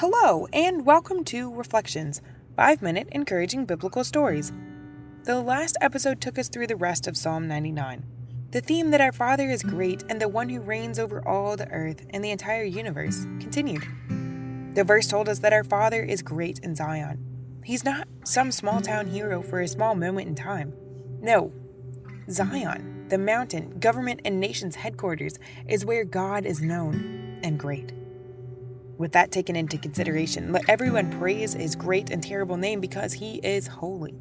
Hello, and welcome to Reflections 5 Minute Encouraging Biblical Stories. The last episode took us through the rest of Psalm 99. The theme that our Father is great and the one who reigns over all the earth and the entire universe continued. The verse told us that our Father is great in Zion. He's not some small town hero for a small moment in time. No, Zion, the mountain, government, and nation's headquarters, is where God is known and great. With that taken into consideration, let everyone praise his great and terrible name because he is holy.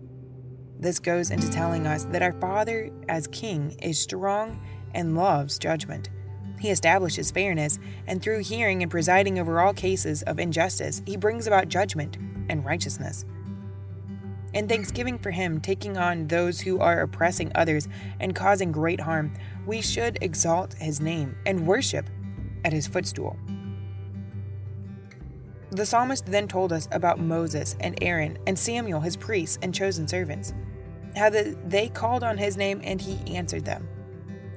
This goes into telling us that our Father, as King, is strong and loves judgment. He establishes fairness, and through hearing and presiding over all cases of injustice, he brings about judgment and righteousness. In thanksgiving for him taking on those who are oppressing others and causing great harm, we should exalt his name and worship at his footstool. The psalmist then told us about Moses and Aaron and Samuel, his priests and chosen servants, how that they called on his name and he answered them.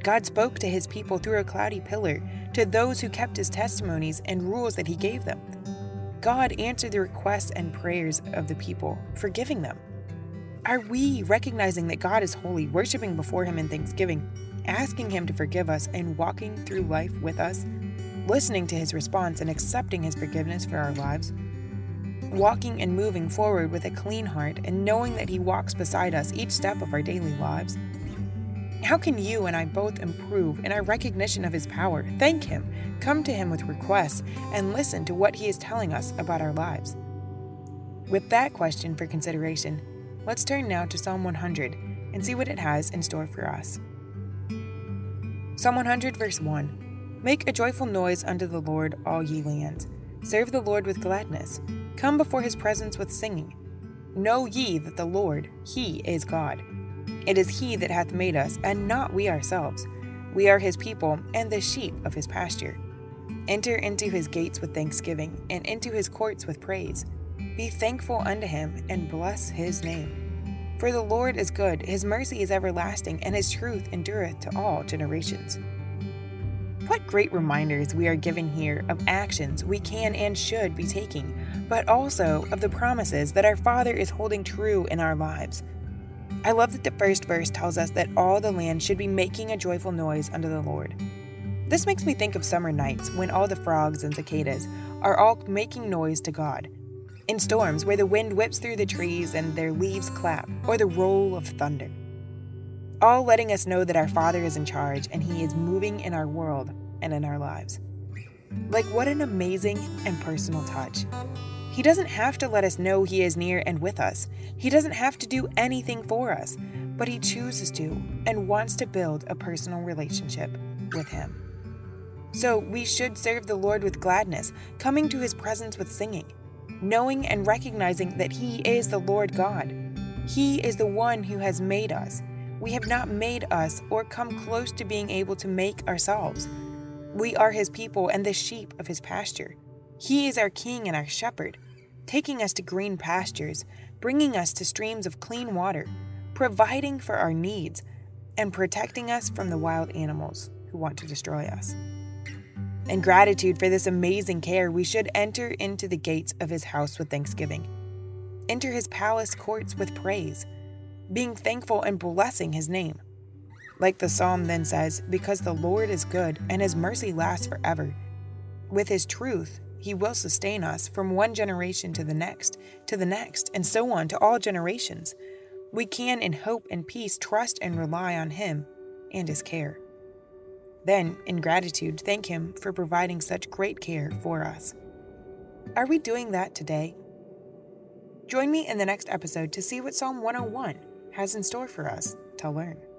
God spoke to his people through a cloudy pillar to those who kept his testimonies and rules that he gave them. God answered the requests and prayers of the people, forgiving them. Are we recognizing that God is holy, worshiping before him in thanksgiving, asking him to forgive us, and walking through life with us listening to his response and accepting his forgiveness for our lives, walking and moving forward with a clean heart and knowing that he walks beside us each step of our daily lives? How can you and I both improve in our recognition of his power, thank him, come to him with requests, and listen to what he is telling us about our lives? With that question for consideration, let's turn now to Psalm 100 and see what it has in store for us. Psalm 100, verse 1 Make a joyful noise unto the Lord, all ye lands. Serve the Lord with gladness. Come before his presence with singing. Know ye that the Lord, he is God. It is he that hath made us, and not we ourselves. We are his people, and the sheep of his pasture. Enter into his gates with thanksgiving, and into his courts with praise. Be thankful unto him, and bless his name. For the Lord is good, his mercy is everlasting, and his truth endureth to all generations. What great reminders we are given here of actions we can and should be taking, but also of the promises that our Father is holding true in our lives. I love that the first verse tells us that all the land should be making a joyful noise unto the Lord. This makes me think of summer nights when all the frogs and cicadas are all making noise to God. In storms where the wind whips through the trees and their leaves clap, or the roll of thunder all letting us know that our Father is in charge and He is moving in our world and in our lives. Like, what an amazing and personal touch. He doesn't have to let us know He is near and with us, He doesn't have to do anything for us, but He chooses to and wants to build a personal relationship with Him. So, we should serve the Lord with gladness, coming to His presence with singing, knowing and recognizing that He is the Lord God. He is the one who has made us we have not made us or come close to being able to make ourselves. We are his people and the sheep of his pasture. He is our king and our shepherd, taking us to green pastures, bringing us to streams of clean water, providing for our needs, and protecting us from the wild animals who want to destroy us. In gratitude for this amazing care, we should enter into the gates of his house with thanksgiving, enter his palace courts with praise being thankful and blessing his name. Like the psalm then says, because the Lord is good and his mercy lasts forever. With his truth, he will sustain us from one generation to the next, to the next, and so on to all generations. We can, in hope and peace, trust and rely on him and his care. Then, in gratitude, thank him for providing such great care for us. Are we doing that today? Join me in the next episode to see what Psalm 101 has in store for us to learn.